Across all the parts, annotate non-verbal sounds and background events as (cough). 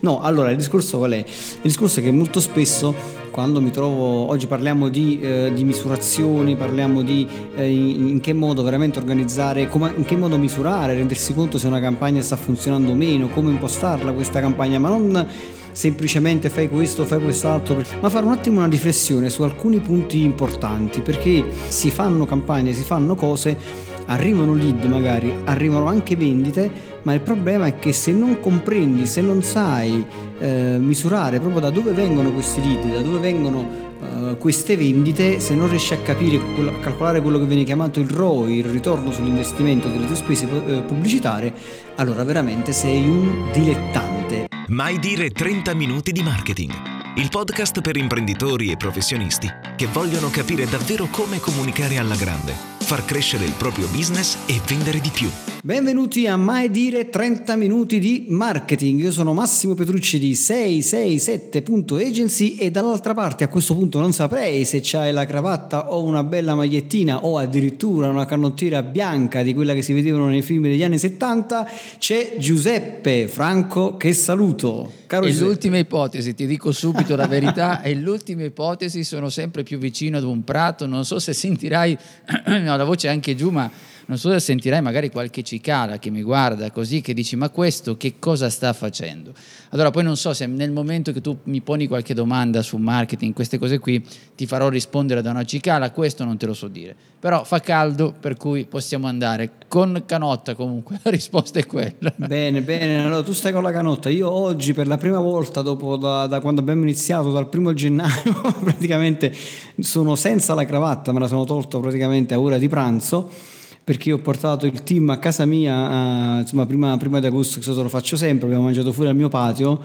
No, allora il discorso qual è? Il discorso è che molto spesso quando mi trovo, oggi parliamo di, eh, di misurazioni, parliamo di eh, in, che modo veramente organizzare, come, in che modo misurare, rendersi conto se una campagna sta funzionando o meno, come impostarla questa campagna, ma non semplicemente fai questo, fai quest'altro, ma fare un attimo una riflessione su alcuni punti importanti, perché si fanno campagne, si fanno cose arrivano lead magari, arrivano anche vendite, ma il problema è che se non comprendi, se non sai eh, misurare proprio da dove vengono questi lead, da dove vengono Uh, queste vendite, se non riesci a capire, a calcolare quello che viene chiamato il ROI, il ritorno sull'investimento delle tue spese uh, pubblicitarie, allora veramente sei un dilettante. Mai dire 30 minuti di marketing. Il podcast per imprenditori e professionisti che vogliono capire davvero come comunicare alla grande far crescere il proprio business e vendere di più. Benvenuti a Mai Dire 30 Minuti di Marketing. Io sono Massimo Petrucci di 667.agency e dall'altra parte a questo punto non saprei se c'hai la cravatta o una bella magliettina o addirittura una canottiera bianca di quella che si vedevano nei film degli anni 70. C'è Giuseppe Franco che saluto. Caro è Giuseppe. l'ultima ipotesi, ti dico subito la verità, è (laughs) l'ultima ipotesi, sono sempre più vicino ad un prato, non so se sentirai (clears throat) la voce anche giù, ma non so se sentirai magari qualche cicala che mi guarda così, che dici ma questo che cosa sta facendo? Allora poi non so se nel momento che tu mi poni qualche domanda su marketing, queste cose qui, ti farò rispondere da una cicala, questo non te lo so dire. Però fa caldo, per cui possiamo andare. Con canotta comunque, (laughs) la risposta è quella. Bene, bene, allora tu stai con la canotta. Io oggi per la prima volta, dopo da, da quando abbiamo iniziato, dal primo gennaio, (laughs) praticamente sono senza la cravatta, me la sono tolto praticamente a ora di pranzo perché ho portato il team a casa mia, uh, insomma prima, prima, di agosto, questo lo faccio sempre, abbiamo mangiato fuori al mio patio,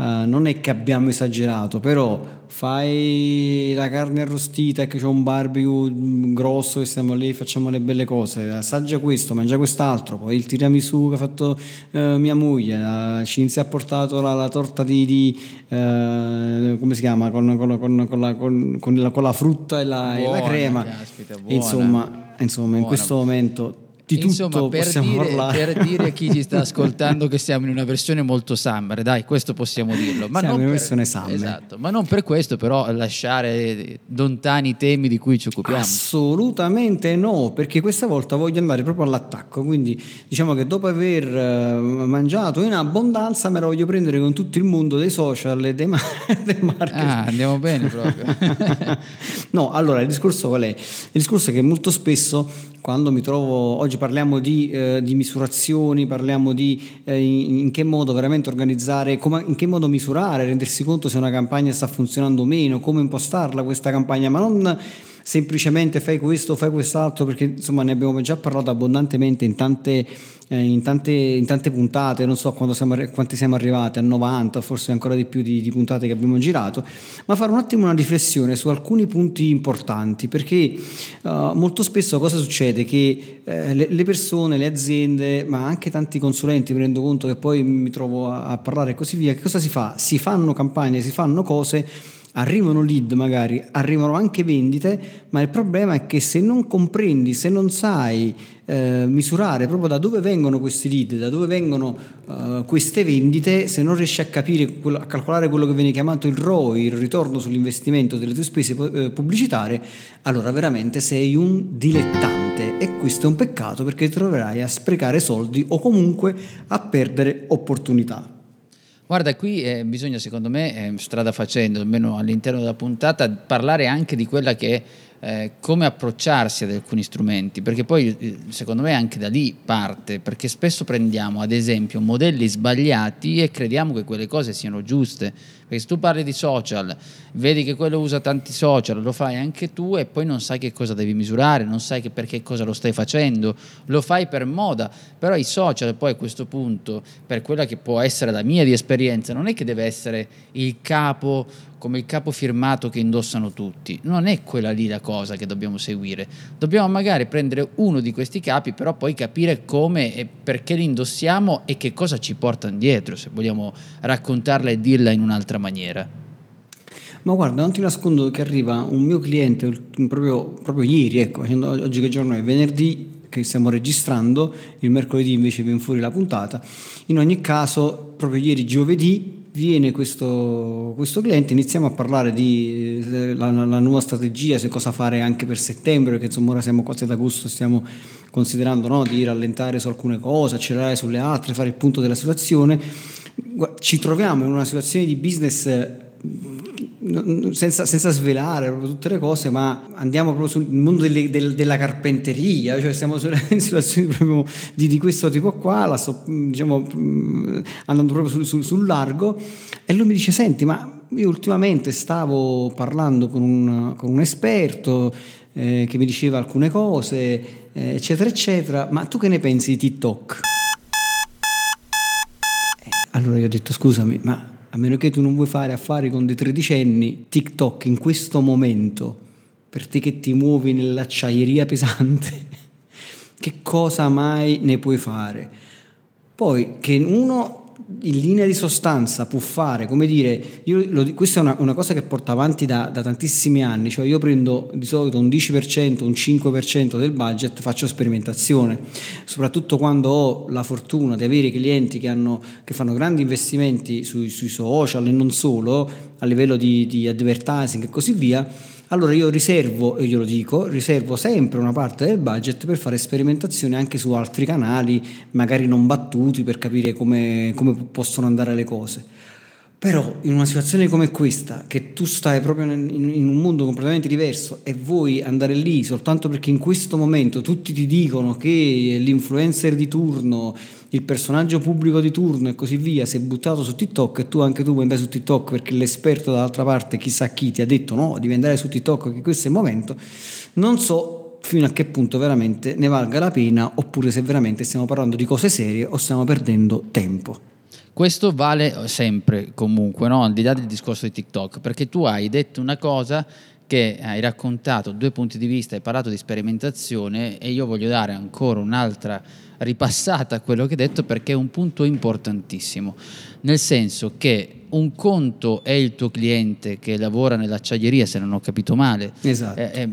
uh, non è che abbiamo esagerato, però fai la carne arrostita e che c'è un barbecue grosso che stiamo lì, facciamo le belle cose, assaggia questo, mangia quest'altro, poi il tiramisù che ha fatto uh, mia moglie, uh, Cinzia ha portato la, la torta di, di come si chiama, con, con, con, con la, la, frutta e la, buona, e la crema, caspita, insomma insomma, in questo momento di Insomma, tutto per dire. Per dire a chi ci sta ascoltando che siamo in una versione molto summer, dai, questo possiamo dirlo. Ma siamo in una versione summer. Esatto, ma non per questo però lasciare lontani i temi di cui ci occupiamo. Assolutamente no, perché questa volta voglio andare proprio all'attacco, quindi diciamo che dopo aver eh, mangiato in abbondanza me la voglio prendere con tutto il mondo dei social e dei, mar- (laughs) dei marketing. Ah, andiamo bene (laughs) proprio. no, allora il discorso qual è? Il discorso è che molto spesso quando mi trovo, oggi parliamo di, eh, di misurazioni, parliamo di eh, in, che modo veramente organizzare, come, in che modo misurare, rendersi conto se una campagna sta funzionando o meno, come impostarla questa campagna, ma non semplicemente fai questo, fai quest'altro, perché insomma ne abbiamo già parlato abbondantemente in tante, eh, in tante, in tante puntate, non so siamo, quanti siamo arrivati, a 90, forse ancora di più di, di, puntate che abbiamo girato, ma fare un attimo una riflessione su alcuni punti importanti, perché uh, molto spesso cosa succede? Che eh, le, le, persone, le aziende, ma anche tanti consulenti, mi rendo conto che poi mi trovo a, a parlare e così via, che cosa si fa? Si fanno campagne, si fanno cose arrivano lead magari, arrivano anche vendite, ma il problema è che se non comprendi, se non sai eh, misurare proprio da dove vengono questi lead, da dove vengono eh, queste vendite, se non riesci a capire, a calcolare quello che viene chiamato il ROI, il ritorno sull'investimento delle tue spese eh, pubblicitarie, allora veramente sei un dilettante e questo è un peccato perché ti troverai a sprecare soldi o comunque a perdere opportunità. Guarda, qui eh, bisogna secondo me, eh, strada facendo, almeno all'interno della puntata, parlare anche di quella che eh, come approcciarsi ad alcuni strumenti, perché poi eh, secondo me anche da lì parte, perché spesso prendiamo ad esempio modelli sbagliati e crediamo che quelle cose siano giuste, perché se tu parli di social, vedi che quello usa tanti social, lo fai anche tu e poi non sai che cosa devi misurare, non sai che per che cosa lo stai facendo, lo fai per moda, però i social poi a questo punto, per quella che può essere la mia di esperienza, non è che deve essere il capo come il capo firmato che indossano tutti. Non è quella lì la cosa che dobbiamo seguire. Dobbiamo magari prendere uno di questi capi, però poi capire come e perché li indossiamo e che cosa ci portano dietro, se vogliamo raccontarla e dirla in un'altra. Ma guarda, non ti nascondo che arriva un mio cliente proprio, proprio ieri, ecco, oggi che giorno è venerdì che stiamo registrando, il mercoledì invece viene fuori la puntata. In ogni caso, proprio ieri giovedì viene questo, questo, cliente, iniziamo a parlare di eh, nuova strategia, se cosa fare anche per settembre, perché insomma ora siamo quasi ad agosto, stiamo considerando no, di rallentare su alcune cose, accelerare sulle altre, fare il punto della situazione. Ci troviamo in una situazione di business senza, senza, svelare tutte le cose, ma andiamo proprio sul mondo delle, del, della carpenteria, cioè stiamo (laughs) in situazioni proprio di, di, questo tipo qua, la sto, diciamo, andando proprio sul, sul, sul, largo, e lui mi dice, senti, ma io ultimamente stavo parlando con un, con un esperto eh, che mi diceva alcune cose, eh, eccetera, eccetera, ma tu che ne pensi di TikTok? Allora io ho detto, scusami, ma a meno che tu non vuoi fare affari con dei tredicenni, TikTok in questo momento, per te che ti muovi nell'acciaieria pesante, (laughs) che cosa mai ne puoi fare? Poi che uno in linea di sostanza può fare, come dire, lo, questa è una, una, cosa che porto avanti da, da, tantissimi anni, cioè io prendo di solito un 10%, un 5% del budget, faccio sperimentazione, soprattutto quando ho la fortuna di avere clienti che, hanno, che fanno grandi investimenti sui, sui, social e non solo, a livello di, di advertising e così via allora io riservo, e glielo dico, riservo sempre una parte del budget per fare sperimentazioni anche su altri canali, magari non battuti, per capire come, come possono andare le cose. Però in una situazione come questa, che tu stai proprio in, in, un mondo completamente diverso e vuoi andare lì soltanto perché in questo momento tutti ti dicono che l'influencer di turno, il personaggio pubblico di turno e così via si è buttato su TikTok e tu anche tu vuoi andare su TikTok perché l'esperto dall'altra parte, chissà chi, ti ha detto no, devi andare su TikTok che questo è il momento, non so fino a che punto veramente ne valga la pena oppure se veramente stiamo parlando di cose serie o stiamo perdendo tempo. Questo vale sempre comunque, no? al di là del discorso di TikTok, perché tu hai detto una cosa che hai raccontato due punti di vista, hai parlato di sperimentazione e io voglio dare ancora un'altra ripassata quello che hai detto perché è un punto importantissimo, nel senso che un conto è il tuo cliente che lavora nell'acciaieria, se non ho capito male. Esatto. È, è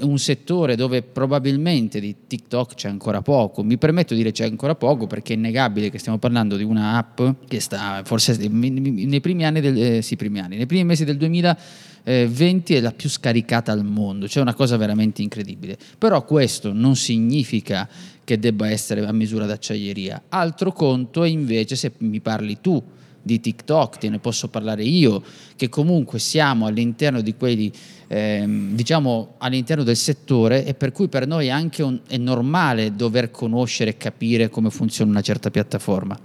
un settore dove probabilmente di TikTok c'è ancora poco. Mi permetto di dire c'è ancora poco perché è innegabile che stiamo parlando di una app che sta forse nei primi anni del, eh, sì, primi anni, nei primi mesi del 2020 è la più scaricata al mondo, cioè una cosa veramente incredibile. Però questo non significa che debba essere a misura d'acciaieria. Altro conto è invece se mi parli tu di TikTok, te ne posso parlare io, che comunque siamo all'interno di quelli, ehm, diciamo all'interno del settore e per cui per noi anche un, è normale dover conoscere e capire come funziona una certa piattaforma.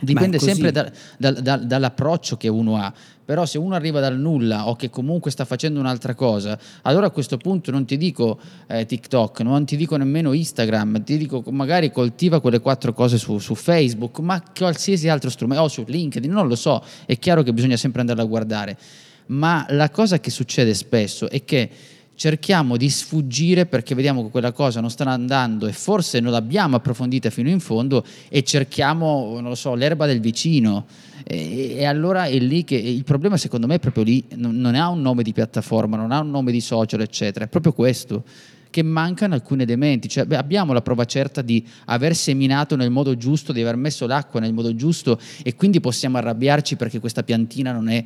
Dipende sempre da, da, da, dall'approccio che uno ha. Però se uno arriva dal nulla o che comunque sta facendo un'altra cosa, allora a questo punto non ti dico eh, TikTok, non ti dico nemmeno Instagram, ti dico magari coltiva quelle quattro cose su, su Facebook, ma qualsiasi altro strumento, o su LinkedIn, non lo so, è chiaro che bisogna sempre andare a guardare. Ma la cosa che succede spesso è che cerchiamo di sfuggire perché vediamo che quella cosa non sta andando e forse non l'abbiamo approfondita fino in fondo e cerchiamo, non lo so, l'erba del vicino. E, e allora è lì che il problema secondo me è proprio lì, non, non ha un nome di piattaforma, non ha un nome di social, eccetera, è proprio questo che mancano alcuni elementi, cioè, beh, abbiamo la prova certa di aver seminato nel modo giusto, di aver messo l'acqua nel modo giusto e quindi possiamo arrabbiarci perché questa piantina non è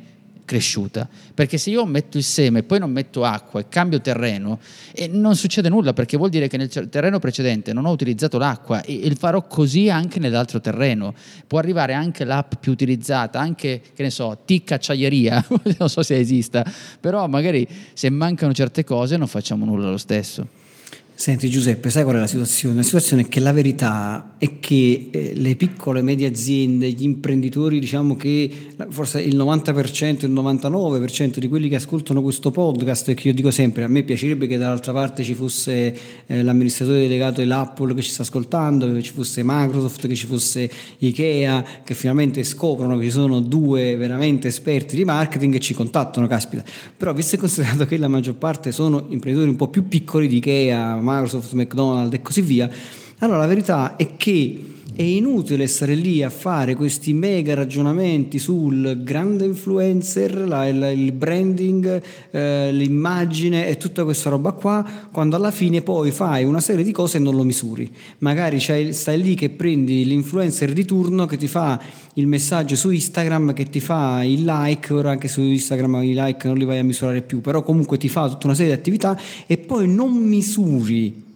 cresciuta. Perché se io metto il seme e poi non metto acqua e cambio terreno, e non succede nulla perché vuol dire che nel terreno precedente non ho utilizzato l'acqua e, e farò così anche nell'altro terreno. Può arrivare anche l'app più utilizzata, anche, che ne so, ticca acciaieria, (laughs) non so se esista, però magari se mancano certe cose non facciamo nulla lo stesso. Senti Giuseppe, sai qual è la situazione? La situazione è che la verità è che eh, le piccole e medie aziende, gli imprenditori, diciamo che forse il 90%, il 99% di quelli che ascoltano questo podcast, e che io dico sempre, a me piacerebbe che dall'altra parte ci fosse eh, l'amministratore delegato dell'Apple che ci sta ascoltando, che ci fosse Microsoft, che ci fosse Ikea, che finalmente scoprono che ci sono due veramente esperti di marketing e ci contattano, caspita. Però visto e considerato che la maggior parte sono imprenditori un po' più piccoli di Ikea, Microsoft, McDonald's e così via. Allora la verità è che è inutile stare lì a fare questi mega ragionamenti sul grande influencer, la, il, il, branding, eh, l'immagine e tutta questa roba qua, quando alla fine poi fai una serie di cose e non lo misuri. Magari stai lì che prendi l'influencer di turno che ti fa il messaggio su Instagram, che ti fa il like, ora anche su Instagram i like non li vai a misurare più, però comunque ti fa tutta una serie di attività e poi non misuri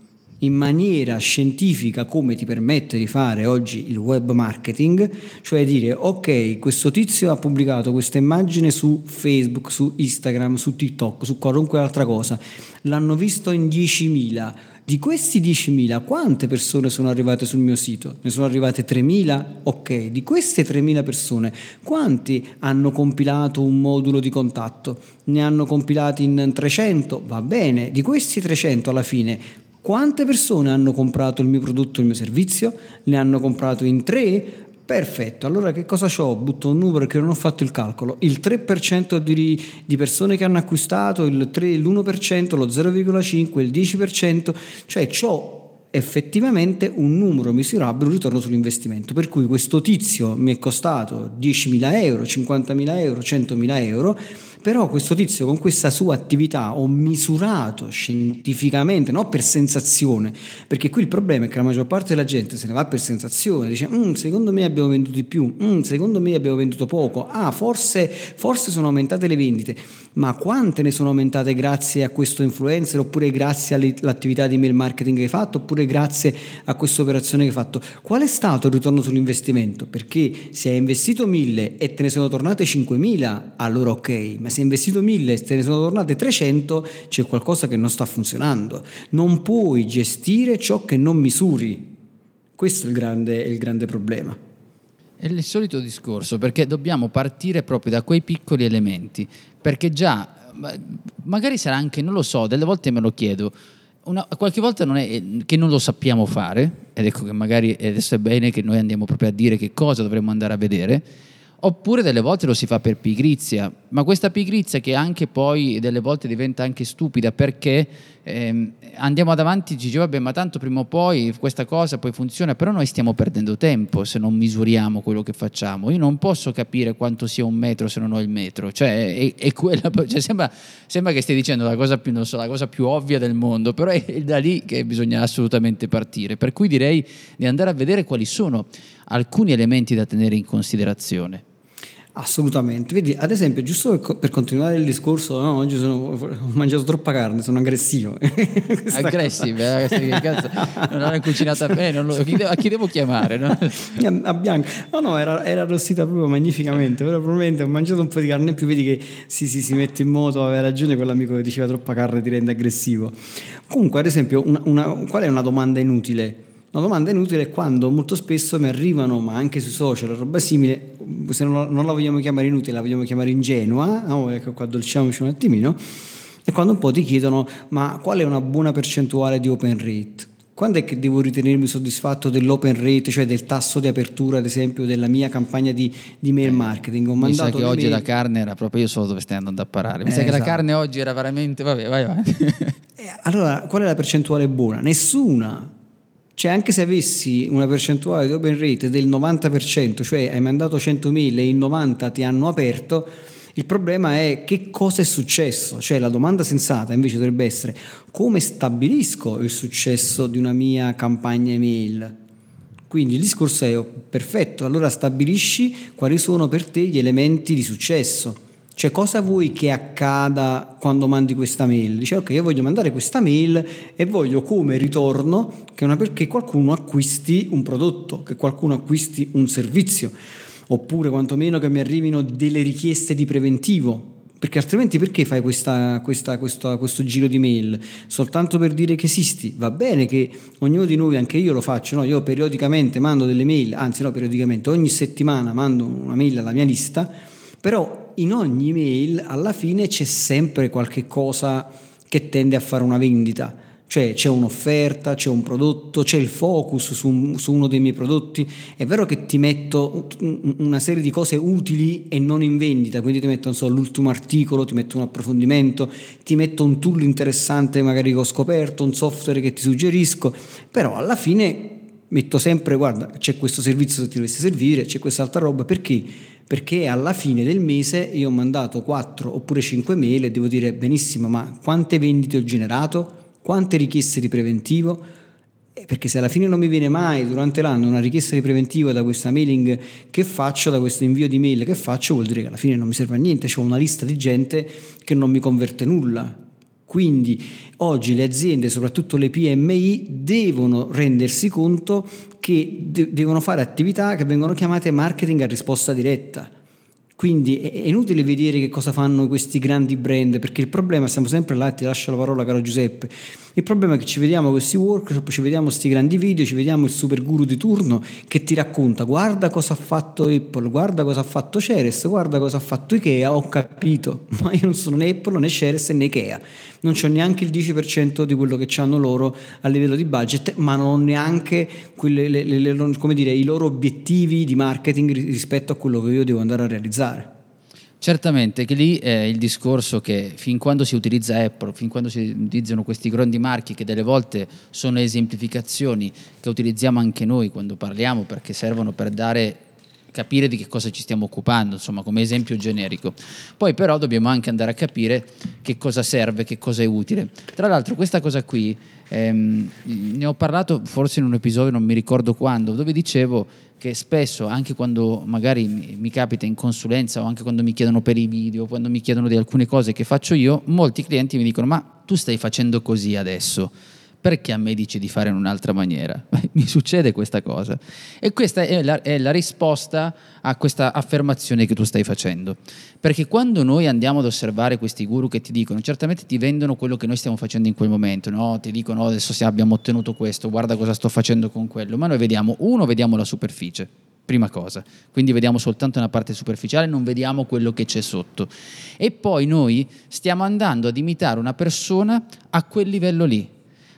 in maniera scientifica come ti permette di fare oggi il web marketing, cioè dire ok, questo tizio ha pubblicato questa immagine su Facebook, su Instagram, su TikTok, su qualunque altra cosa, l'hanno visto in 10.000. Di questi 10.000, quante persone sono arrivate sul mio sito? Ne sono arrivate 3.000? Ok, di queste 3.000 persone, quanti hanno compilato un modulo di contatto? Ne hanno compilati in 300? Va bene, di questi 300 alla fine, quante persone hanno comprato il mio prodotto, il mio servizio? Ne hanno comprato in tre? Perfetto, allora che cosa ho? Butto un numero che non ho fatto il calcolo. Il 3% di, di persone che hanno acquistato, il 3, l'1%, lo 0,5%, il 10%, cioè ho effettivamente un numero misurabile, un ritorno sull'investimento. Per cui questo tizio mi è costato 10.000 euro, 50.000 euro, 100.000 euro però questo tizio con questa sua attività ho misurato scientificamente, non per sensazione, perché qui il problema è che la maggior parte della gente se ne va per sensazione, dice mm, secondo me abbiamo venduto di più, mm, secondo me abbiamo venduto poco, ah forse, forse sono aumentate le vendite, ma quante ne sono aumentate grazie a questo influencer oppure grazie all'attività di mail marketing che hai fatto oppure grazie a questa operazione che hai fatto? Qual è stato il ritorno sull'investimento? Perché se hai investito 1000 e te ne sono tornate 5000, allora ok, ma se hai investito 1000 e te ne sono tornate 300, c'è qualcosa che non sta funzionando. Non puoi gestire ciò che non misuri. Questo è il grande, è il grande problema. È il solito discorso, perché dobbiamo partire proprio da quei piccoli elementi, perché già, magari sarà anche, non lo so, delle volte me lo chiedo, una, qualche volta non è che non lo sappiamo fare, ed ecco che magari adesso è bene che noi andiamo proprio a dire che cosa dovremmo andare a vedere, Oppure delle volte lo si fa per pigrizia, ma questa pigrizia che anche poi delle volte diventa anche stupida perché ehm, andiamo avanti e dice vabbè ma tanto prima o poi questa cosa poi funziona, però noi stiamo perdendo tempo se non misuriamo quello che facciamo. Io non posso capire quanto sia un metro se non ho il metro, cioè, è, è quella, cioè sembra, sembra, che stai dicendo la cosa, più, so, la cosa più ovvia del mondo, però è da lì che bisogna assolutamente partire. Per cui direi di andare a vedere quali sono alcuni elementi da tenere in considerazione. Assolutamente, vedi, ad esempio, giusto per, continuare il discorso, no, oggi sono, ho mangiato troppa carne, sono aggressivo. (laughs) aggressivo, eh, cazzo, non l'hanno cucinata bene, lo, a, chi devo, a, chi devo, chiamare? No? (laughs) A Bianca, no, no, era, era, arrostita proprio magnificamente, però probabilmente ho mangiato un po' di carne in più, vedi che si, si, si mette in moto, aveva ragione quell'amico che diceva troppa carne ti rende aggressivo. Comunque, ad esempio, una, una, qual è una domanda inutile? Una domanda inutile quando molto spesso mi arrivano, ma anche sui social, roba simile, se non, non la vogliamo chiamare inutile, la vogliamo chiamare ingenua, no? ecco qua dolciamoci un attimino, e quando un po' ti chiedono ma qual è una buona percentuale di open rate? Quando è che devo ritenermi soddisfatto dell'open rate, cioè del tasso di apertura, ad esempio, della mia campagna di, di mail eh, marketing? Ho mi sa che oggi mail... la carne era proprio, io so dove stai andando a parare, mi eh, sa che esatto. la carne oggi era veramente, vabbè, vai avanti. Eh, allora, qual è la percentuale buona? Nessuna. Cioè anche se avessi una percentuale di open rate del 90%, cioè hai mandato 100.000 e in 90 ti hanno aperto, il problema è che cosa è successo, cioè la domanda sensata invece dovrebbe essere come stabilisco il successo di una mia campagna email. Quindi il discorso è perfetto, allora stabilisci quali sono per te gli elementi di successo Cioè, cosa vuoi che accada quando mandi questa mail? Dice, ok, io voglio mandare questa mail e voglio come ritorno che, una, che qualcuno acquisti un prodotto, che qualcuno acquisti un servizio, oppure quantomeno che mi arrivino delle richieste di preventivo. Perché altrimenti perché fai questa, questa, questa, questo giro di mail? Soltanto per dire che esisti? Va bene che ognuno di noi, anche io lo faccio, no? io periodicamente mando delle mail, anzi no, periodicamente, ogni settimana mando una mail alla mia lista, però in ogni mail alla fine c'è sempre qualche cosa che tende a fare una vendita. Cioè c'è un'offerta, c'è un prodotto, c'è il focus su, su, uno dei miei prodotti. È vero che ti metto una serie di cose utili e non in vendita, quindi ti metto so, l'ultimo articolo, ti metto un approfondimento, ti metto un tool interessante magari che ho scoperto, un software che ti suggerisco, però alla fine metto sempre, guarda, c'è questo servizio se ti dovesse servire, c'è quest'altra roba, perché? perché alla fine del mese io ho mandato 4 oppure 5 mail e devo dire benissimo, ma quante vendite ho generato? Quante richieste di preventivo? Eh, perché se alla fine non mi viene mai durante l'anno una richiesta di preventivo da questa mailing che faccio, da questo invio di mail che faccio, vuol dire che alla fine non mi serve a niente, ho una lista di gente che non mi converte nulla. Quindi oggi le aziende, soprattutto le PMI, devono rendersi conto che de- devono fare attività che vengono chiamate marketing a risposta diretta. Quindi è inutile vedere che cosa fanno questi grandi brand, perché il problema, siamo sempre là, ti lascio la parola caro Giuseppe, il problema è che ci vediamo questi workshop, ci vediamo questi grandi video, ci vediamo il super guru di turno che ti racconta guarda cosa ha fatto Apple, guarda cosa ha fatto Ceres, guarda cosa ha fatto Ikea, ho capito, (laughs) ma io non sono né Apple né Ceres né Ikea, non ho neanche il 10% di quello che hanno loro a livello di budget, ma non ho neanche quelle, le, le, le, dire, i loro obiettivi di marketing rispetto a quello che io devo andare a realizzare. Certamente, che lì è il discorso che fin quando si utilizza Apple, fin quando si utilizzano questi grandi marchi che delle volte sono esemplificazioni che utilizziamo anche noi quando parliamo perché servono per dare capire di che cosa ci stiamo occupando, insomma, come esempio generico. Poi però dobbiamo anche andare a capire che cosa serve, che cosa è utile. Tra l'altro questa cosa qui ehm, ne ho parlato forse in un episodio, non mi ricordo quando, dove dicevo che spesso, anche quando magari mi, mi capita in consulenza o anche quando mi chiedono per i video, quando mi chiedono di alcune cose che faccio io, molti clienti mi dicono ma tu stai facendo così adesso perché a me dici di fare in un'altra maniera? (laughs) Mi succede questa cosa. E questa è la, è la, risposta a questa affermazione che tu stai facendo. Perché quando noi andiamo ad osservare questi guru che ti dicono, certamente ti vendono quello che noi stiamo facendo in quel momento, no? ti dicono oh, adesso abbiamo ottenuto questo, guarda cosa sto facendo con quello, ma noi vediamo, uno, vediamo la superficie. Prima cosa, quindi vediamo soltanto una parte superficiale, non vediamo quello che c'è sotto. E poi noi stiamo andando ad imitare una persona a quel livello lì,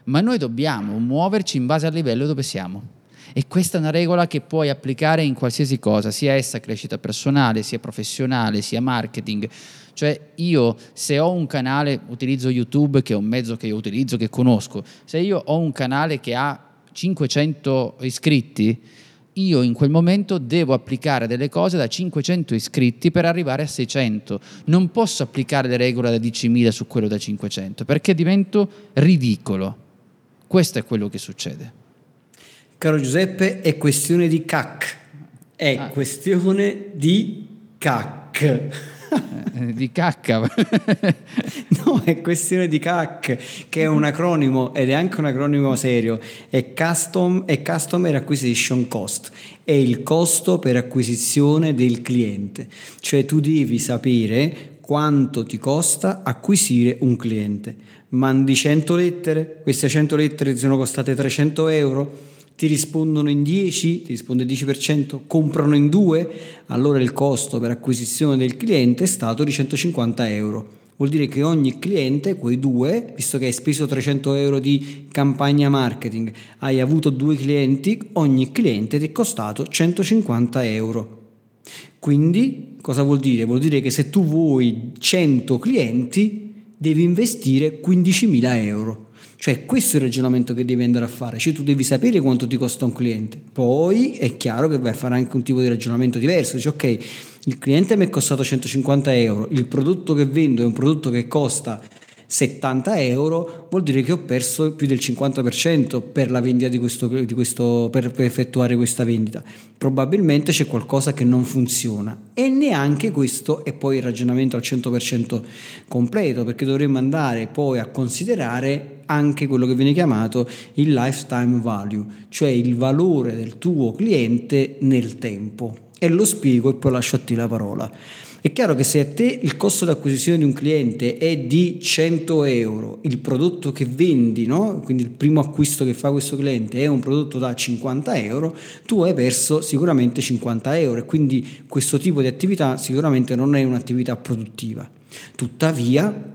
ma noi dobbiamo muoverci in base al livello dove siamo. E questa è una regola che puoi applicare in qualsiasi cosa, sia essa crescita personale, sia professionale, sia marketing. Cioè io se ho un canale, utilizzo YouTube che è un mezzo che io utilizzo, che conosco, se io ho un canale che ha 500 iscritti, io in quel momento devo applicare delle cose da 500 iscritti per arrivare a 600. Non posso applicare le regole da 10.000 su quello da 500 perché divento ridicolo. Questo è quello che succede. Caro Giuseppe, è questione di cac. È ah. questione di cac. Eh, di cacca. (laughs) no, è questione di CAC, che è un acronimo ed è anche un acronimo serio. È, custom, è Customer Acquisition Cost, è il costo per acquisizione del cliente. Cioè tu devi sapere quanto ti costa acquisire un cliente mandi 100 lettere, queste 100 lettere sono costate 300 euro, ti rispondono in 10, ti risponde il 10%, comprano in 2, allora il costo per acquisizione del cliente è stato di 150 euro. Vuol dire che ogni cliente, quei due, visto che hai speso 300 euro di campagna marketing, hai avuto due clienti, ogni cliente ti è costato 150 euro. Quindi cosa vuol dire? Vuol dire che se tu vuoi 100 clienti, devi investire 15.000 euro. Cioè questo è il ragionamento che devi andare a fare, cioè tu devi sapere quanto ti costa un cliente, poi è chiaro che vai a fare anche un tipo di ragionamento diverso, dici ok, il cliente mi è costato 150 euro, il prodotto che vendo è un prodotto che costa 70 euro, vuol dire che ho perso più del 50% per la vendita di questo, di questo per, per effettuare questa vendita. Probabilmente c'è qualcosa che non funziona e neanche questo è poi il ragionamento al 100% completo, perché dovremmo andare poi a considerare anche quello che viene chiamato il lifetime value, cioè il valore del tuo cliente nel tempo. E lo spiego e poi lascio a te la parola. È chiaro che se a te il costo d'acquisizione di un cliente è di 100 euro, il prodotto che vendi, no? quindi il primo acquisto che fa questo cliente è un prodotto da 50 euro, tu hai perso sicuramente 50 euro e quindi questo tipo di attività sicuramente non è un'attività produttiva. Tuttavia,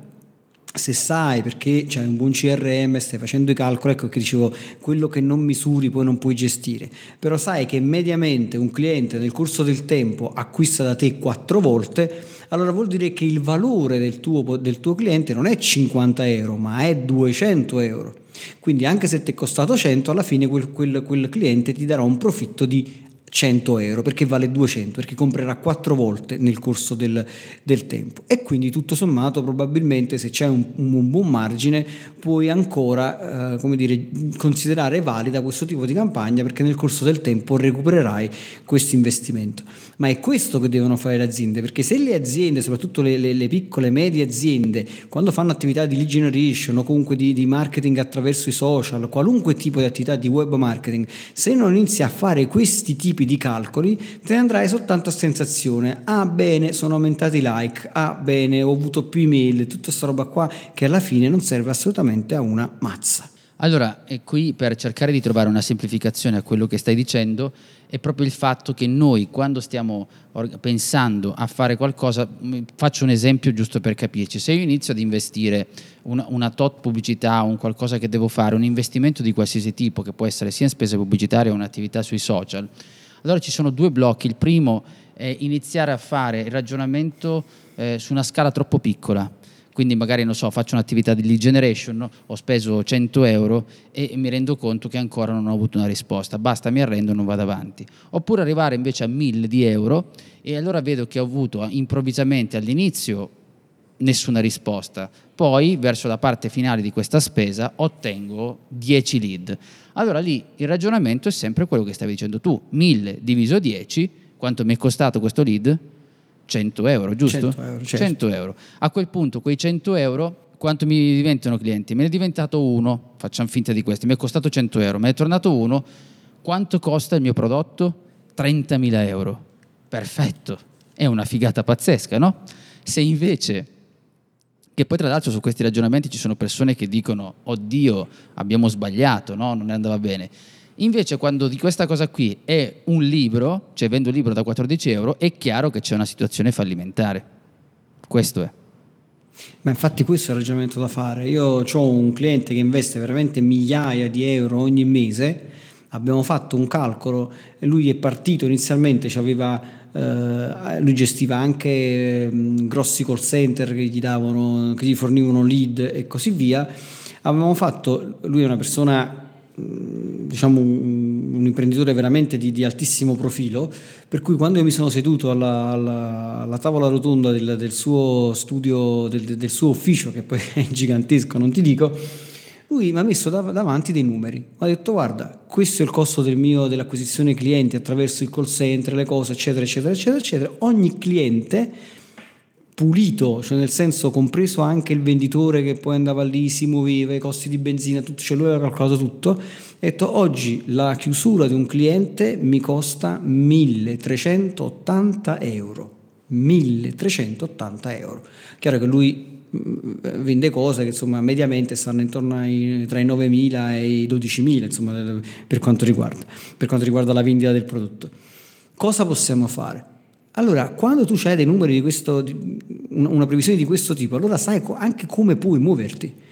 se sai perché c'è un buon CRM, stai facendo i calcoli, ecco che dicevo, quello che non misuri poi non puoi gestire, però sai che mediamente un cliente nel corso del tempo acquista da te quattro volte, allora vuol dire che il valore del tuo, del tuo cliente non è 50 euro, ma è 200 euro. Quindi anche se ti è costato 100, alla fine quel, quel, quel cliente ti darà un profitto di 100 euro perché vale 200 perché comprerà quattro volte nel corso del, del, tempo. E quindi tutto sommato probabilmente se c'è un, un buon margine puoi ancora eh, dire, considerare valida questo tipo di campagna perché nel corso del tempo recupererai questo investimento ma è questo che devono fare le aziende perché se le aziende soprattutto le, le, le piccole e medie aziende quando fanno attività di lead generation o comunque di, di marketing attraverso i social qualunque tipo di attività di web marketing se non inizi a fare questi tipi di calcoli, te ne andrai soltanto a sensazione. Ah bene, sono aumentati i like, ah bene, ho avuto più email, tutta questa roba qua che alla fine non serve assolutamente a una mazza. Allora, qui per cercare di trovare una semplificazione a quello che stai dicendo, è proprio il fatto che noi quando stiamo pensando a fare qualcosa, faccio un esempio giusto per capirci, se io inizio ad investire una, una tot pubblicità, un qualcosa che devo fare, un investimento di qualsiasi tipo, che può essere sia in spese pubblicitarie o un'attività sui social, allora ci sono due blocchi. Il primo è iniziare a fare il ragionamento eh, su una scala troppo piccola. Quindi magari, non so, faccio un'attività di lead generation, ho speso 100 euro e mi rendo conto che ancora non ho avuto una risposta. Basta, mi arrendo e non vado avanti. Oppure arrivare invece a 1000 di euro e allora vedo che ho avuto improvvisamente all'inizio nessuna risposta. Poi, verso la parte finale di questa spesa, ottengo 10 lead. Allora lì il ragionamento è sempre quello che stavi dicendo tu. 1000 diviso 10, quanto mi è costato questo lead? 100 euro, giusto? 100 euro, certo. 100 euro. A quel punto quei 100 euro quanto mi diventano clienti? Me ne è diventato uno, facciamo finta di questo, mi è costato 100 euro, me ne è tornato uno, quanto costa il mio prodotto? 30.000 euro. Perfetto, è una figata pazzesca, no? Se invece che poi tra l'altro su questi ragionamenti ci sono persone che dicono oddio abbiamo sbagliato, no? non andava bene. Invece quando di questa cosa qui è un libro, cioè vendo un libro da 14 euro, è chiaro che c'è una situazione fallimentare. Questo è. Ma infatti questo è il ragionamento da fare. Io ho un cliente che investe veramente migliaia di euro ogni mese, abbiamo fatto un calcolo lui è partito inizialmente, eh, lui gestiva anche mh, grossi call center che gli, davano, che gli fornivano lead e così via. Avevamo fatto, lui è una persona diciamo un, un, imprenditore veramente di, di, altissimo profilo, per cui quando io mi sono seduto alla, alla, alla tavola rotonda del, del suo studio, del, del, suo ufficio, che poi (laughs) è gigantesco, non ti dico, lui mi ha messo dav- davanti dei numeri, mi ha detto guarda, questo è il costo del mio, dell'acquisizione clienti attraverso il call center, le cose, eccetera, eccetera, eccetera, eccetera. Ogni cliente pulito, cioè nel senso compreso anche il venditore che poi andava lì, si muoveva, i costi di benzina, tutto, cioè lui aveva calcolato tutto, ha detto oggi la chiusura di un cliente mi costa 1380 euro. 1380 euro. Chiaro che lui vende cose che insomma mediamente stanno intorno ai, tra i 9.000 e i 12.000 insomma, per, quanto riguarda, per quanto riguarda la vendita del prodotto. Cosa possiamo fare? Allora, quando tu hai dei numeri di questo, una previsione di questo tipo, allora sai anche come puoi muoverti.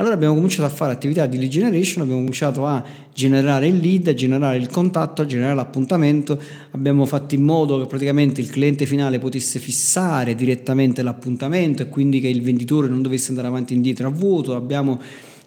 Allora abbiamo cominciato a fare attività di lead generation, abbiamo cominciato a generare il lead, a generare il contatto, a generare l'appuntamento, abbiamo fatto in modo che praticamente il cliente finale potesse fissare direttamente l'appuntamento e quindi che il venditore non dovesse andare avanti e indietro a vuoto, abbiamo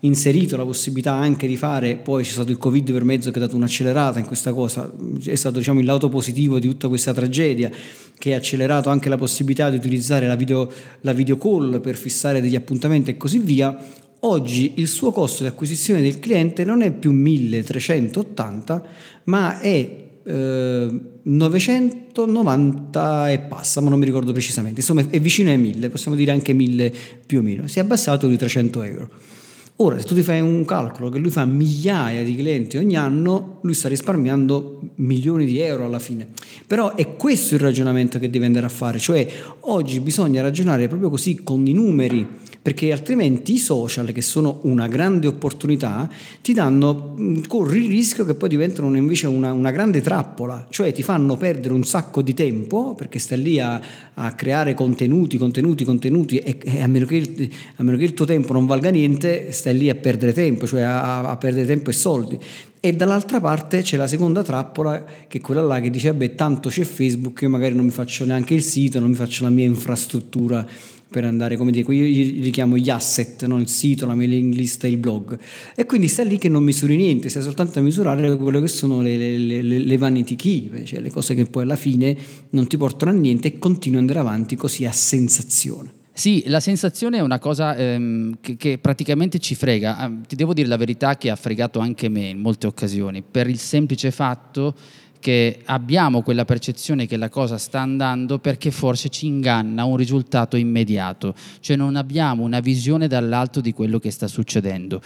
inserito la possibilità anche di fare, poi c'è stato il Covid per mezzo che ha dato un'accelerata in questa cosa, è stato diciamo, il lato positivo di tutta questa tragedia che ha accelerato anche la possibilità di utilizzare la video, la video call per fissare degli appuntamenti e così via, oggi il suo costo di acquisizione del cliente non è più 1380 ma è 990 eh, e passa, ma non mi ricordo precisamente, insomma è vicino ai 1000, possiamo dire anche 1000 più o meno, si è abbassato di 300 euro. Ora, se tu ti fai un calcolo che lui fa migliaia di clienti ogni anno, lui sta risparmiando milioni di euro alla fine. Però è questo il ragionamento che deve andare a fare, cioè oggi bisogna ragionare proprio così con i numeri perché altrimenti i social, che sono una grande opportunità, ti danno, corri il rischio che poi diventano invece una, una grande trappola, cioè ti fanno perdere un sacco di tempo, perché stai lì a, a creare contenuti, contenuti, contenuti, e, e a, meno il, a, meno che il, tuo tempo non valga niente, stai lì a perdere tempo, cioè a, a perdere tempo e soldi. E dall'altra parte c'è la seconda trappola, che è quella là che dice, vabbè, tanto c'è Facebook, io magari non mi faccio neanche il sito, non mi faccio la mia infrastruttura per andare, come dire, io li chiamo gli asset, no? il sito, la mailing list e il blog. E quindi stai lì che non misuri niente, stai soltanto a misurare quello che sono le, le, le, le vanity key, cioè le cose che poi alla fine non ti portano a niente e continui ad andare avanti così a sensazione. Sì, la sensazione è una cosa ehm, che, che, praticamente ci frega. Ah, ti devo dire la verità che ha fregato anche me in molte occasioni, per il semplice fatto che abbiamo quella percezione che la cosa sta andando perché forse ci inganna un risultato immediato, cioè non abbiamo una visione dall'alto di quello che sta succedendo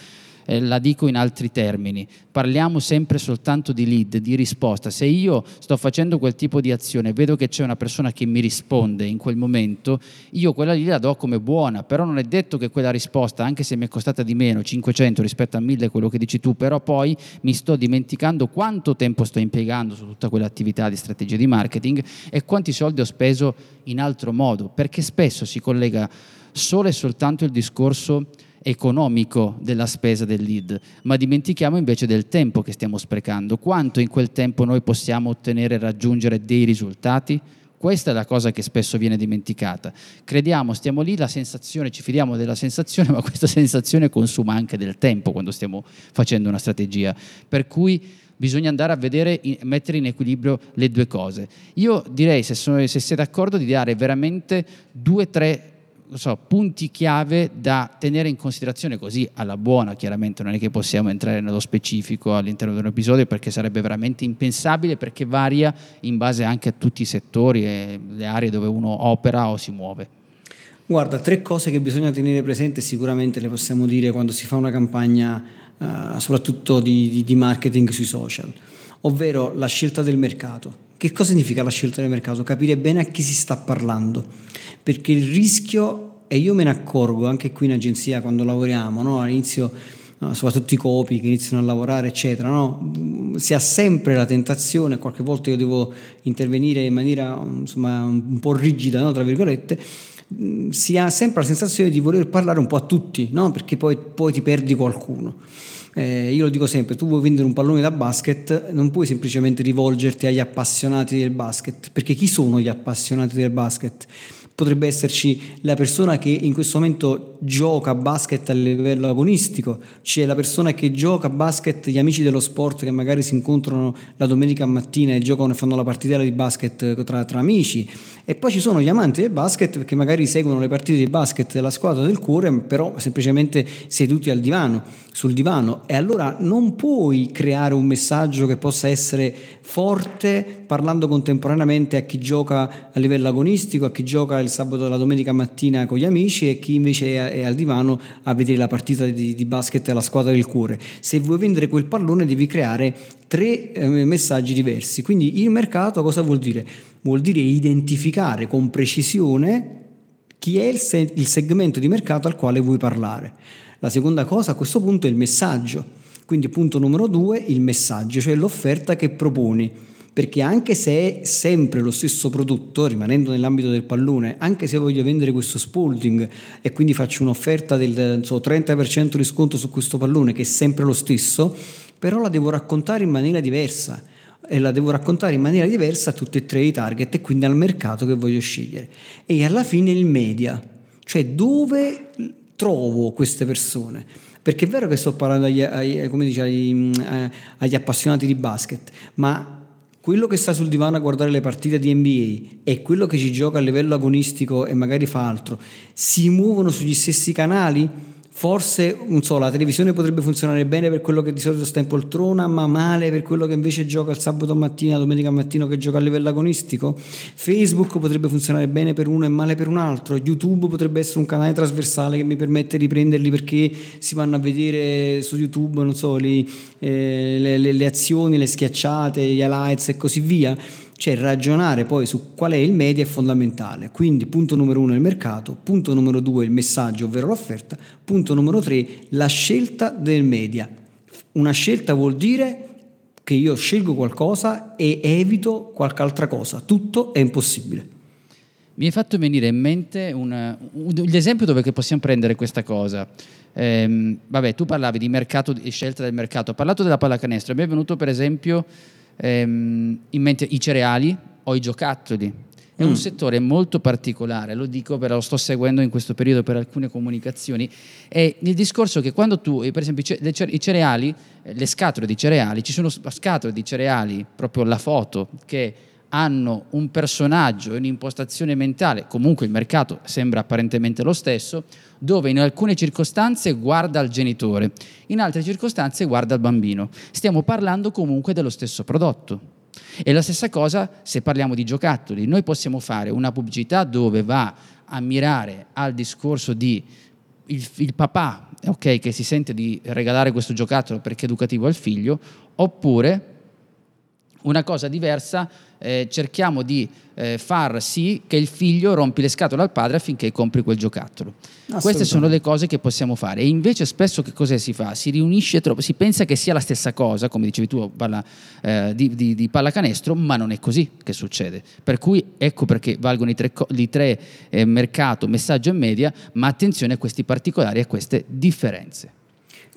eh, la dico in altri termini, parliamo sempre soltanto di lead, di risposta. Se io sto facendo quel tipo di azione, vedo che c'è una persona che mi risponde in quel momento, io quella lì la do come buona, però non è detto che quella risposta, anche se mi è costata di meno, 500 rispetto a 1000, quello che dici tu, però poi mi sto dimenticando quanto tempo sto impiegando su tutta quell'attività di strategia di marketing e quanti soldi ho speso in altro modo, perché spesso si collega solo e soltanto il discorso economico della spesa del lead, ma dimentichiamo invece del tempo che stiamo sprecando. Quanto in quel tempo noi possiamo ottenere e raggiungere dei risultati? Questa è la cosa che spesso viene dimenticata. Crediamo, stiamo lì, la sensazione, ci fidiamo della sensazione, (laughs) ma questa sensazione consuma anche del tempo quando stiamo facendo una strategia. Per cui bisogna andare a vedere, mettere in equilibrio le due cose. Io direi, se, sono, se siete d'accordo, di dare veramente due o tre so, punti chiave da tenere in considerazione così alla buona, chiaramente non è che possiamo entrare nello specifico all'interno di un episodio perché sarebbe veramente impensabile perché varia in base anche a tutti i settori e le aree dove uno opera o si muove. Guarda, tre cose che bisogna tenere presente sicuramente le possiamo dire quando si fa una campagna uh, soprattutto di, di marketing sui social, ovvero la scelta del mercato. Che cosa significa la scelta del mercato? Capire bene a chi si sta parlando perché il rischio, e io me ne accorgo anche qui in agenzia quando lavoriamo, no? all'inizio soprattutto i copi che iniziano a lavorare, eccetera, no? si ha sempre la tentazione, qualche volta io devo intervenire in maniera insomma, un po' rigida, no? tra virgolette, si ha sempre la sensazione di voler parlare un po' a tutti, no? perché poi, poi ti perdi qualcuno. Eh, io lo dico sempre, tu vuoi vendere un pallone da basket, non puoi semplicemente rivolgerti agli appassionati del basket, perché chi sono gli appassionati del basket? Potrebbe esserci la persona che in questo momento gioca a basket a livello agonistico, c'è la persona che gioca a basket, gli amici dello sport che magari si incontrano la domenica mattina e giocano e fanno la partita di basket tra, tra amici, e poi ci sono gli amanti del basket che magari seguono le partite di basket della squadra del cuore, però semplicemente seduti al divano, sul divano. E allora non puoi creare un messaggio che possa essere forte parlando contemporaneamente a chi gioca a livello agonistico, a chi gioca il sabato e la domenica mattina con gli amici e chi invece è, al divano a vedere la partita di, di basket della squadra del cuore. Se vuoi vendere quel pallone devi creare tre eh, messaggi diversi. Quindi il mercato cosa vuol dire? vuol dire identificare con precisione chi è il, se- il segmento di mercato al quale vuoi parlare. La seconda cosa a questo punto è il messaggio. Quindi punto numero due, il messaggio, cioè l'offerta che proponi. Perché anche se è sempre lo stesso prodotto, rimanendo nell'ambito del pallone, anche se voglio vendere questo spalding e quindi faccio un'offerta del so, 30% di sconto su questo pallone, che è sempre lo stesso, però la devo raccontare in maniera diversa e la devo raccontare in maniera diversa a tutti e tre i target e quindi al mercato che voglio scegliere. E alla fine il media, cioè dove trovo queste persone. perché è vero che sto parlando agli, agli, dice, agli, eh, agli appassionati di basket, ma quello che sta sul divano a guardare le partite di NBA e quello che ci gioca a livello agonistico e magari fa altro, si muovono sugli stessi canali? Forse, non so, la televisione potrebbe funzionare bene per quello che di solito sta in poltrona, ma male per quello che invece gioca il sabato mattina, domenica mattina che gioca a livello agonistico. Facebook potrebbe funzionare bene per uno e male per un altro. YouTube potrebbe essere un canale trasversale che mi permette di prenderli perché si vanno a vedere su YouTube, non so, li, eh, le, le, le azioni, le schiacciate, gli highlights e così via cioè ragionare poi su qual è il media è fondamentale. Quindi punto numero uno il mercato, punto numero due il messaggio, ovvero l'offerta, punto numero tre la scelta del media. Una scelta vuol dire che io scelgo qualcosa e evito qualche altra cosa, tutto è impossibile. Mi hai fatto venire in mente un, un, esempio dove possiamo prendere questa cosa. Eh, vabbè, tu parlavi di mercato e scelta del mercato, ho parlato della pallacanestro, mi è venuto per esempio ehm, in mente i cereali o i giocattoli. È mm. un settore molto particolare, lo dico però lo sto seguendo in questo periodo per alcune comunicazioni. È il discorso che quando tu, per esempio, i cereali, eh, le scatole di cereali, ci sono scatole di cereali, proprio la foto, che hanno un personaggio e un'impostazione mentale, comunque il mercato sembra apparentemente lo stesso, dove in alcune circostanze guarda il genitore, in altre circostanze guarda il bambino. Stiamo parlando comunque dello stesso prodotto. E la stessa cosa se parliamo di giocattoli. Noi possiamo fare una pubblicità dove va a mirare al discorso di il, il papà okay, che si sente di regalare questo giocattolo perché è educativo al figlio, oppure una cosa diversa eh, cerchiamo di eh, far sì che il figlio rompi le scatole al padre affinché compri quel giocattolo. Queste sono le cose che possiamo fare. E invece spesso che cosa si fa? Si riunisce troppo, si pensa che sia la stessa cosa, come dicevi tu, parla, eh, di, di, di, pallacanestro, ma non è così che succede. Per cui ecco perché valgono i tre, i tre eh, mercato, messaggio e media, ma attenzione a questi particolari e a queste differenze.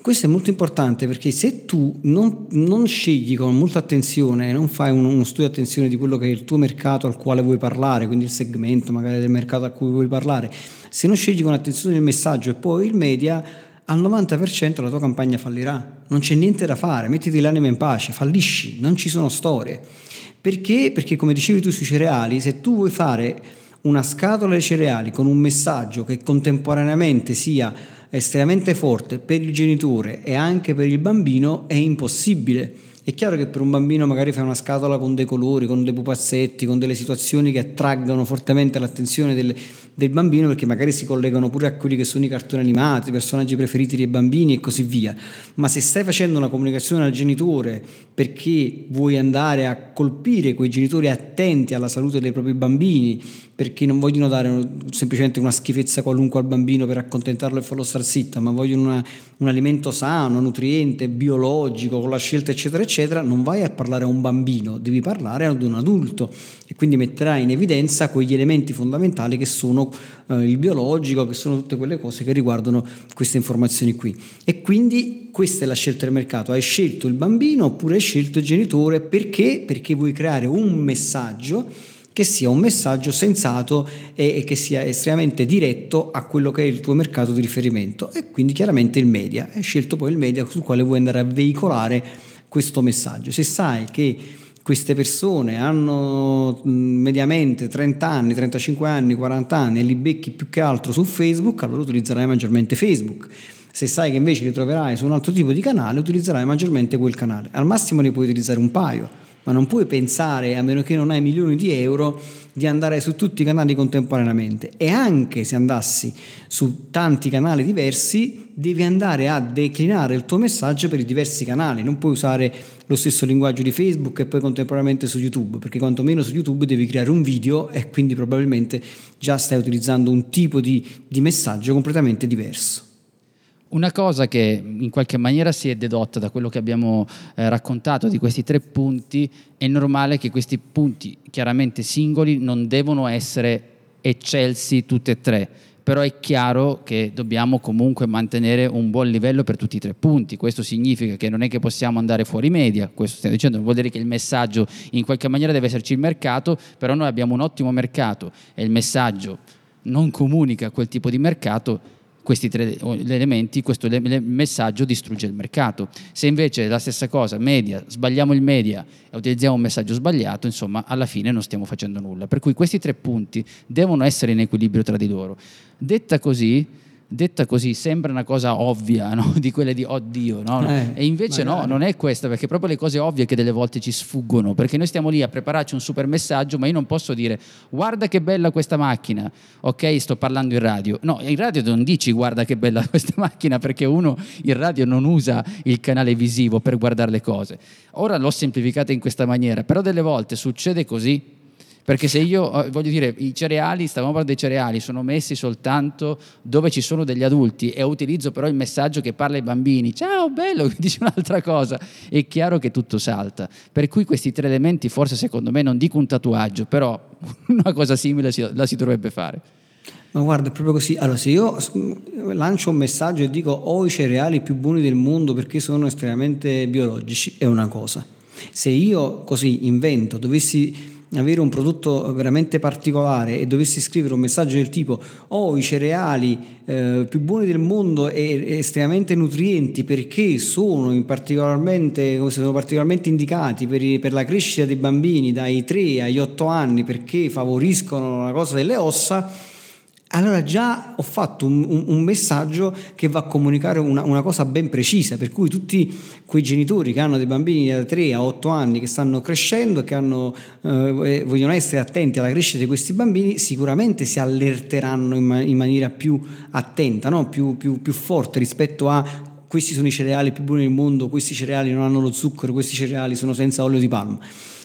Questo è molto importante perché se tu non, non scegli con molta attenzione, non fai uno, uno, studio di attenzione di quello che è il tuo mercato al quale vuoi parlare, quindi il segmento magari del mercato a cui vuoi parlare, se non scegli con attenzione il messaggio e poi il media, al 90% la tua campagna fallirà. Non c'è niente da fare, mettiti l'anima in pace, fallisci, non ci sono storie. Perché? Perché come dicevi tu sui cereali, se tu vuoi fare una scatola di cereali con un messaggio che contemporaneamente sia estremamente forte per il genitore e anche per il bambino è impossibile. È chiaro che per un bambino magari fai una scatola con dei colori, con dei pupazzetti, con delle situazioni che attraggono fortemente l'attenzione delle, del bambino perché magari si collegano pure a quelli che sono i cartoni animati, i personaggi preferiti dei bambini e così via. Ma se stai facendo una comunicazione al genitore perché vuoi andare a colpire quei genitori attenti alla salute dei propri bambini, perché non vogliono dare semplicemente una schifezza qualunque al bambino per accontentarlo e farlo star zitta, ma vogliono una, un alimento sano, nutriente, biologico, con la scelta eccetera eccetera, non vai a parlare a un bambino, devi parlare ad un adulto e quindi metterai in evidenza quegli elementi fondamentali che sono eh, il biologico, che sono tutte quelle cose che riguardano queste informazioni qui. E quindi questa è la scelta del mercato, hai scelto il bambino oppure hai scelto il genitore perché? Perché vuoi creare un messaggio che sia un messaggio sensato e, e, che sia estremamente diretto a quello che è il tuo mercato di riferimento e quindi chiaramente il media. Hai scelto poi il media sul quale vuoi andare a veicolare questo messaggio. Se sai che queste persone hanno mediamente 30 anni, 35 anni, 40 anni e li becchi più che altro su Facebook, allora utilizzerai maggiormente Facebook. Se sai che invece li troverai su un altro tipo di canale, utilizzerai maggiormente quel canale. Al massimo ne puoi utilizzare un paio ma non puoi pensare, a meno che non hai milioni di euro, di andare su tutti i canali contemporaneamente. E anche se andassi su tanti canali diversi, devi andare a declinare il tuo messaggio per i diversi canali. Non puoi usare lo stesso linguaggio di Facebook e poi contemporaneamente su YouTube, perché quantomeno su YouTube devi creare un video e quindi probabilmente già stai utilizzando un tipo di, di messaggio completamente diverso. Una cosa che in qualche maniera si è dedotta da quello che abbiamo eh, raccontato di questi tre punti, è normale che questi punti chiaramente singoli non devono essere eccelsi tutti e tre, però è chiaro che dobbiamo comunque mantenere un buon livello per tutti i tre punti. Questo significa che non è che possiamo andare fuori media, questo stiamo dicendo, non vuol dire che il messaggio in qualche maniera deve esserci il mercato, però noi abbiamo un ottimo mercato e il messaggio non comunica quel tipo di mercato questi tre elementi, questo messaggio distrugge il mercato. Se invece è la stessa cosa, media, sbagliamo il media e utilizziamo un messaggio sbagliato, insomma, alla fine non stiamo facendo nulla. Per cui questi tre punti devono essere in equilibrio tra di loro. Detta così, detta così sembra una cosa ovvia, no? (laughs) di quelle di oddio, no? eh, e invece magari. no, non è questa, perché proprio le cose ovvie che delle volte ci sfuggono, perché noi stiamo lì a prepararci un super messaggio, ma io non posso dire guarda che bella questa macchina, ok, sto parlando in radio. No, in radio non dici guarda che bella (laughs) questa macchina, perché uno in radio non usa il canale visivo per guardare le cose. Ora l'ho semplificata in questa maniera, però delle volte succede così perché se io, eh, voglio dire, i cereali, stavamo parlando dei cereali, sono messi soltanto dove ci sono degli adulti e utilizzo però il messaggio che parla ai bambini, ciao bello, (laughs) dice un'altra cosa, è chiaro che tutto salta. Per cui questi tre elementi, forse secondo me, non dico un tatuaggio, però (laughs) una cosa simile la si dovrebbe fare. Ma guarda, è proprio così. Allora, se io lancio un messaggio e dico ho i cereali più buoni del mondo perché sono estremamente biologici, è una cosa. Se io così invento, dovessi avere un prodotto veramente particolare e dovessi scrivere un messaggio del tipo oh, i cereali eh, più buoni del mondo e estremamente nutrienti perché sono particolarmente, sono particolarmente indicati per, per, la crescita dei bambini dai 3 agli 8 anni perché favoriscono la cosa delle ossa allora già ho fatto un, un, un, messaggio che va a comunicare una, una, cosa ben precisa, per cui tutti quei genitori che hanno dei bambini da 3 a 8 anni che stanno crescendo che hanno, eh, vogliono essere attenti alla crescita di questi bambini, sicuramente si allerteranno in, in maniera più attenta, no? più, più, più forte rispetto a questi sono i cereali più buoni del mondo, questi cereali non hanno lo zucchero, questi cereali sono senza olio di palma.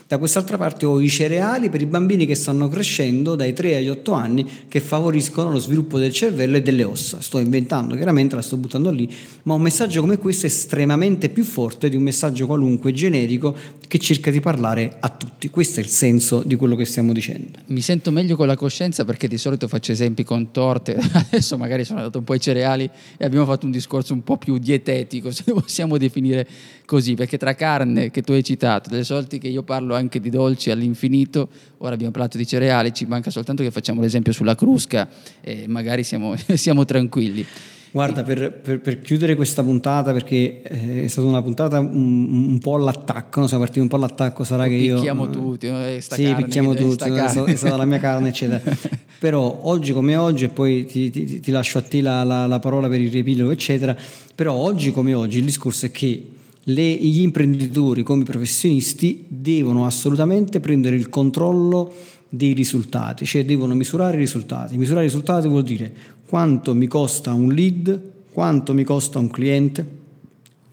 Da quest'altra parte ho i cereali per i bambini che stanno crescendo dai 3 agli 8 anni che favoriscono lo sviluppo del cervello e delle ossa. Sto inventando, chiaramente la sto buttando lì, ma un messaggio come questo è estremamente più forte di un messaggio qualunque generico che cerca di parlare a tutti. Questo è il senso di quello che stiamo dicendo. Mi sento meglio con la coscienza perché di solito faccio esempi con torte, (laughs) adesso magari sono andato un po' ai cereali e abbiamo fatto un discorso un po' più dietetico, se possiamo definire così, perché tra carne che tu hai citato, delle solite che io parlo anche di dolci all'infinito, ora abbiamo parlato di cereali, ci manca soltanto che facciamo l'esempio sulla crusca e magari siamo, (laughs) siamo tranquilli. Guarda, per, per, per, chiudere questa puntata, perché eh, è stata una puntata un, un po' all'attacco, no? siamo partiti un po' all'attacco, sarà che io... Picchiamo tutti, no? sì, carne, picchiamo tutti, è stata la mia carne, eccetera. (laughs) però oggi come oggi, e poi ti, ti, ti lascio a te la, la, la parola per il riepilogo, eccetera, però oggi come oggi il discorso è che le, gli imprenditori come professionisti devono assolutamente prendere il controllo dei risultati, cioè devono misurare i risultati. Misurare i risultati vuol dire quanto mi costa un lead, quanto mi costa un cliente,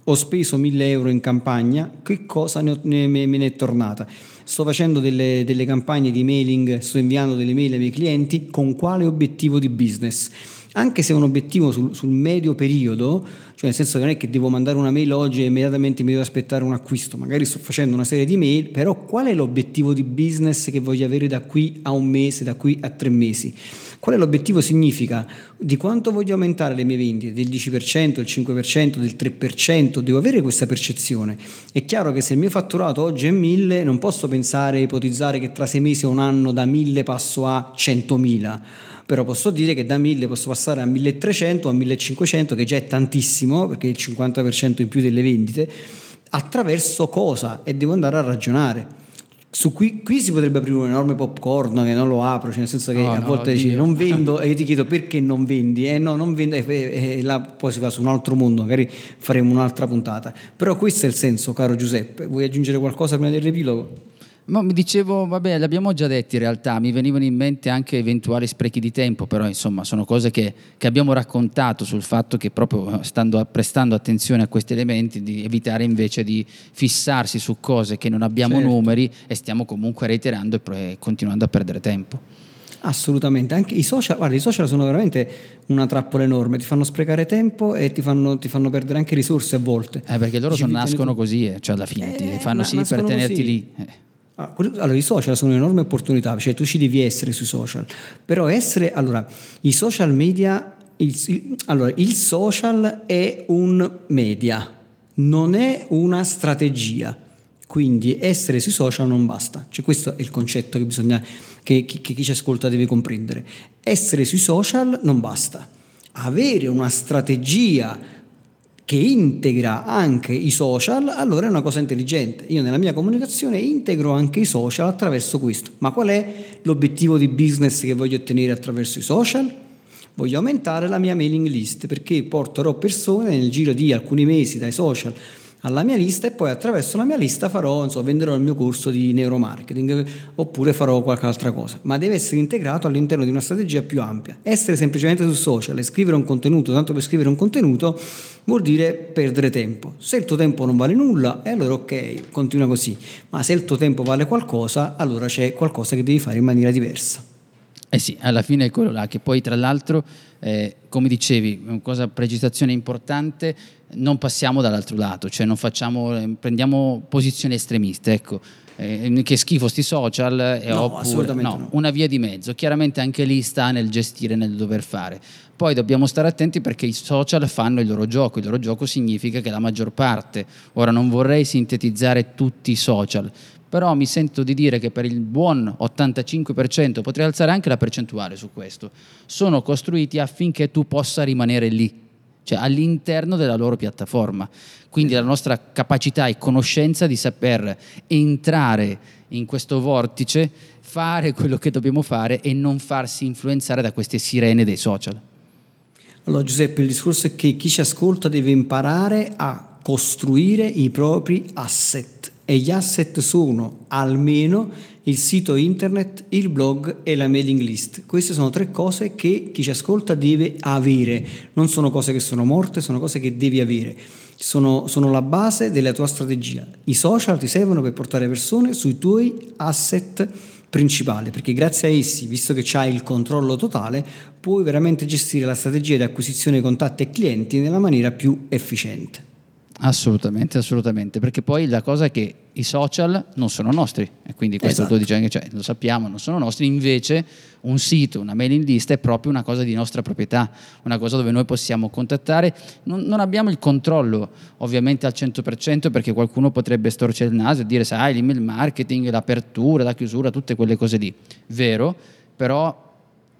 ho speso 1000 euro in campagna, che cosa ne, ne, me ne è tornata? Sto facendo delle, delle campagne di mailing, sto inviando delle mail ai miei clienti, con quale obiettivo di business? Anche se è un obiettivo sul, sul medio periodo, cioè nel senso che non è che devo mandare una mail oggi e immediatamente mi devo aspettare un acquisto, magari sto facendo una serie di mail, però qual è l'obiettivo di business che voglio avere da qui a un mese, da qui a tre mesi? Qual è l'obiettivo? Significa di quanto voglio aumentare le mie vendite, del 10%, del 5%, del 3%, devo avere questa percezione. È chiaro che se il mio fatturato oggi è 1000, non posso pensare, ipotizzare che tra sei mesi o un anno da 1000 passo a 100.000 però posso dire che da 1000 posso passare a 1300 a 1500 che già è tantissimo perché è il 50% in più delle vendite attraverso cosa e devo andare a ragionare su qui, qui, si potrebbe aprire un enorme popcorn che non lo apro, cioè nel senso che no, a volte no, dici non (laughs) vendo e io ti chiedo perché non vendi, e eh no, non vendo, e, e, e, là poi si va su un altro mondo, magari faremo un'altra puntata. Però questo è il senso, caro Giuseppe. Vuoi aggiungere qualcosa prima dell'epilogo? Ma mi dicevo, vabbè, l'abbiamo già detto in realtà, mi venivano in mente anche eventuali sprechi di tempo, però insomma sono cose che, che abbiamo raccontato sul fatto che proprio stando, prestando attenzione a questi elementi di evitare invece di fissarsi su cose che non abbiamo certo. numeri e stiamo comunque reiterando e continuando a perdere tempo. Assolutamente, anche i social, guarda, i social sono veramente una trappola enorme, ti fanno sprecare tempo e ti fanno, ti fanno perdere anche risorse a volte. Eh, perché loro sono, nascono così, eh, cioè alla fine eh, ti fanno sì per tenerti così. lì. Eh. Ah, allora, i social sono un'enorme opportunità, cioè tu ci devi essere sui social, però essere, allora, i social media, il, allora, il social è un media, non è una strategia, quindi essere sui social non basta, cioè questo è il concetto che bisogna, che, che, che chi ci ascolta deve comprendere, essere sui social non basta, avere una strategia che integra anche i social, allora è una cosa intelligente. Io nella mia comunicazione integro anche i social attraverso questo. Ma qual è l'obiettivo di business che voglio ottenere attraverso i social? Voglio aumentare la mia mailing list perché porterò persone nel giro di alcuni mesi dai social alla mia lista e poi attraverso la mia lista farò, so, venderò il mio corso di neuromarketing oppure farò qualche altra cosa, ma deve essere integrato all'interno di una strategia più ampia. Essere semplicemente su social e scrivere un contenuto, tanto per scrivere un contenuto, vuol dire perdere tempo. Se il tuo tempo non vale nulla, e allora ok, continua così, ma se il tuo tempo vale qualcosa, allora c'è qualcosa che devi fare in maniera diversa. Eh sì, alla fine è quello là, che poi tra l'altro, eh, come dicevi, una cosa, precisazione importante, non passiamo dall'altro lato, cioè non facciamo, prendiamo posizioni estremiste, ecco. Eh, che schifo sti social eh, no, oppure no, no. una via di mezzo. Chiaramente anche lì sta nel gestire nel dover fare. Poi dobbiamo stare attenti perché i social fanno il loro gioco. Il loro gioco significa che la maggior parte ora non vorrei sintetizzare tutti i social però mi sento di dire che per il buon 85% potrei alzare anche la percentuale su questo. Sono costruiti affinché tu possa rimanere lì cioè all'interno della loro piattaforma. Quindi la nostra capacità e conoscenza di saper entrare in questo vortice, fare quello che dobbiamo fare e non farsi influenzare da queste sirene dei social. Allora Giuseppe, il discorso è che chi ci ascolta deve imparare a costruire i propri asset e gli asset sono almeno il sito internet, il blog e la mailing list. Queste sono tre cose che chi ci ascolta deve avere, non sono cose che sono morte, sono cose che devi avere. Sono, sono la base della tua strategia. I social ti servono per portare persone sui tuoi asset principali, perché grazie a essi, visto che hai il controllo totale, puoi veramente gestire la strategia di acquisizione di contatti e clienti nella maniera più efficiente. Assolutamente, assolutamente, perché poi la cosa è che i social non sono nostri e quindi questo esatto. lo anche, cioè, lo sappiamo, non sono nostri, invece un sito, una mailing list è proprio una cosa di nostra proprietà, una cosa dove noi possiamo contattare, non, non abbiamo il controllo ovviamente al 100% perché qualcuno potrebbe storcere il naso e dire sai l'email marketing, l'apertura, la chiusura, tutte quelle cose lì, vero, però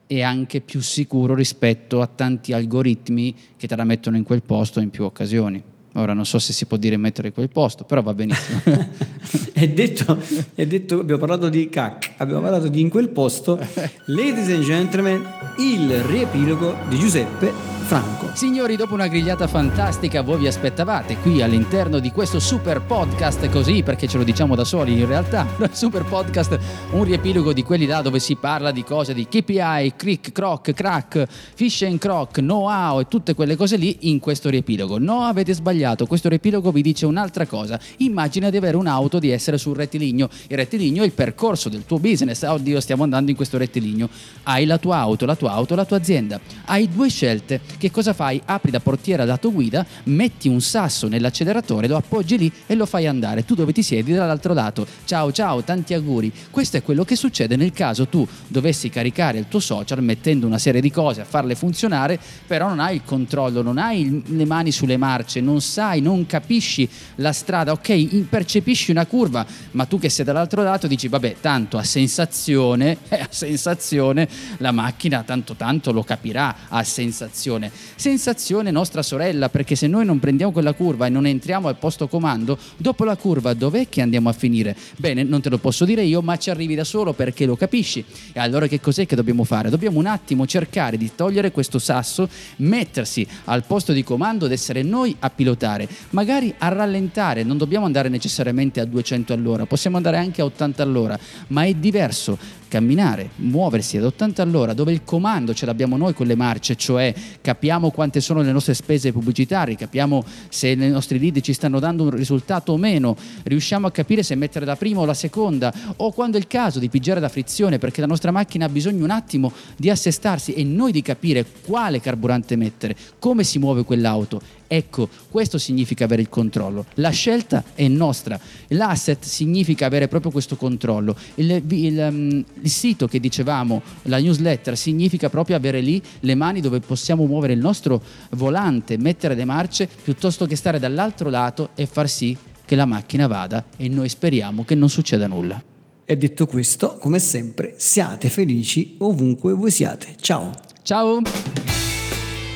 è anche più sicuro rispetto a tanti algoritmi che te la mettono in quel posto in più occasioni. Ora non so se si può dire mettere quel posto, però va benissimo. (laughs) è, detto, è detto, abbiamo parlato di CAC, abbiamo parlato di in quel posto. (laughs) Ladies and gentlemen, il riepilogo di Giuseppe Franco. Signori, dopo una grigliata fantastica, voi vi aspettavate qui all'interno di questo super podcast così, perché ce lo diciamo da soli in realtà, (laughs) super podcast, un riepilogo di quelli là dove si parla di cose di KPI, click, croc, crack, fish and croc, know-how e tutte quelle cose lì in questo riepilogo. No, avete sbagliato, questo riepilogo vi dice un'altra cosa. Immagina di avere un'auto, di essere sul rettilineo. Il rettilineo è il percorso del tuo business. Oddio, stiamo andando in questo rettilineo. Hai la tua auto, la tua auto, la tua azienda. Hai due scelte che cosa fai? Apri da portiera lato guida, metti un sasso nell'acceleratore, lo appoggi lì e lo fai andare. Tu dove ti siedi dall'altro lato. Ciao ciao, tanti auguri. Questo è quello che succede nel caso tu dovessi caricare il tuo social mettendo una serie di cose a farle funzionare, però non hai il controllo, non hai le mani sulle marce, non sai, non capisci la strada. Ok, percepisci una curva, ma tu che sei dall'altro lato dici vabbè, tanto a sensazione, (laughs) eh, a sensazione la macchina tanto tanto lo capirà, a sensazione. Sensazione nostra sorella, perché se noi non prendiamo quella curva e non entriamo al posto comando, dopo la curva dov'è che andiamo a finire? Bene, non te lo posso dire io, ma ci arrivi da solo perché lo capisci. E allora che cos'è che dobbiamo fare? Dobbiamo un attimo cercare di togliere questo sasso, mettersi al posto di comando ed essere noi a pilotare, magari a rallentare, non dobbiamo andare necessariamente a 200 all'ora, possiamo andare anche a 80 all'ora, ma è diverso camminare, muoversi ad 80 all'ora, dove il comando ce l'abbiamo noi con le marce, cioè capiamo quante sono le nostre spese pubblicitarie, capiamo se i nostri lead ci stanno dando un risultato o meno, riusciamo a capire se mettere la prima o la seconda, o quando è il caso di pigiare la frizione, perché la nostra macchina ha bisogno un attimo di assestarsi e noi di capire quale carburante mettere, come si muove quell'auto Ecco, questo significa avere il controllo. La scelta è nostra. L'asset significa avere proprio questo controllo. Il, il, um, il, sito che dicevamo, la newsletter, significa proprio avere lì le mani dove possiamo muovere il nostro volante, mettere le marce, piuttosto che stare dall'altro lato e far sì che la macchina vada e noi speriamo che non succeda nulla. E detto questo, come sempre, siate felici ovunque voi siate. Ciao. Ciao.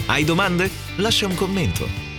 Hai domande? Lascia un commento.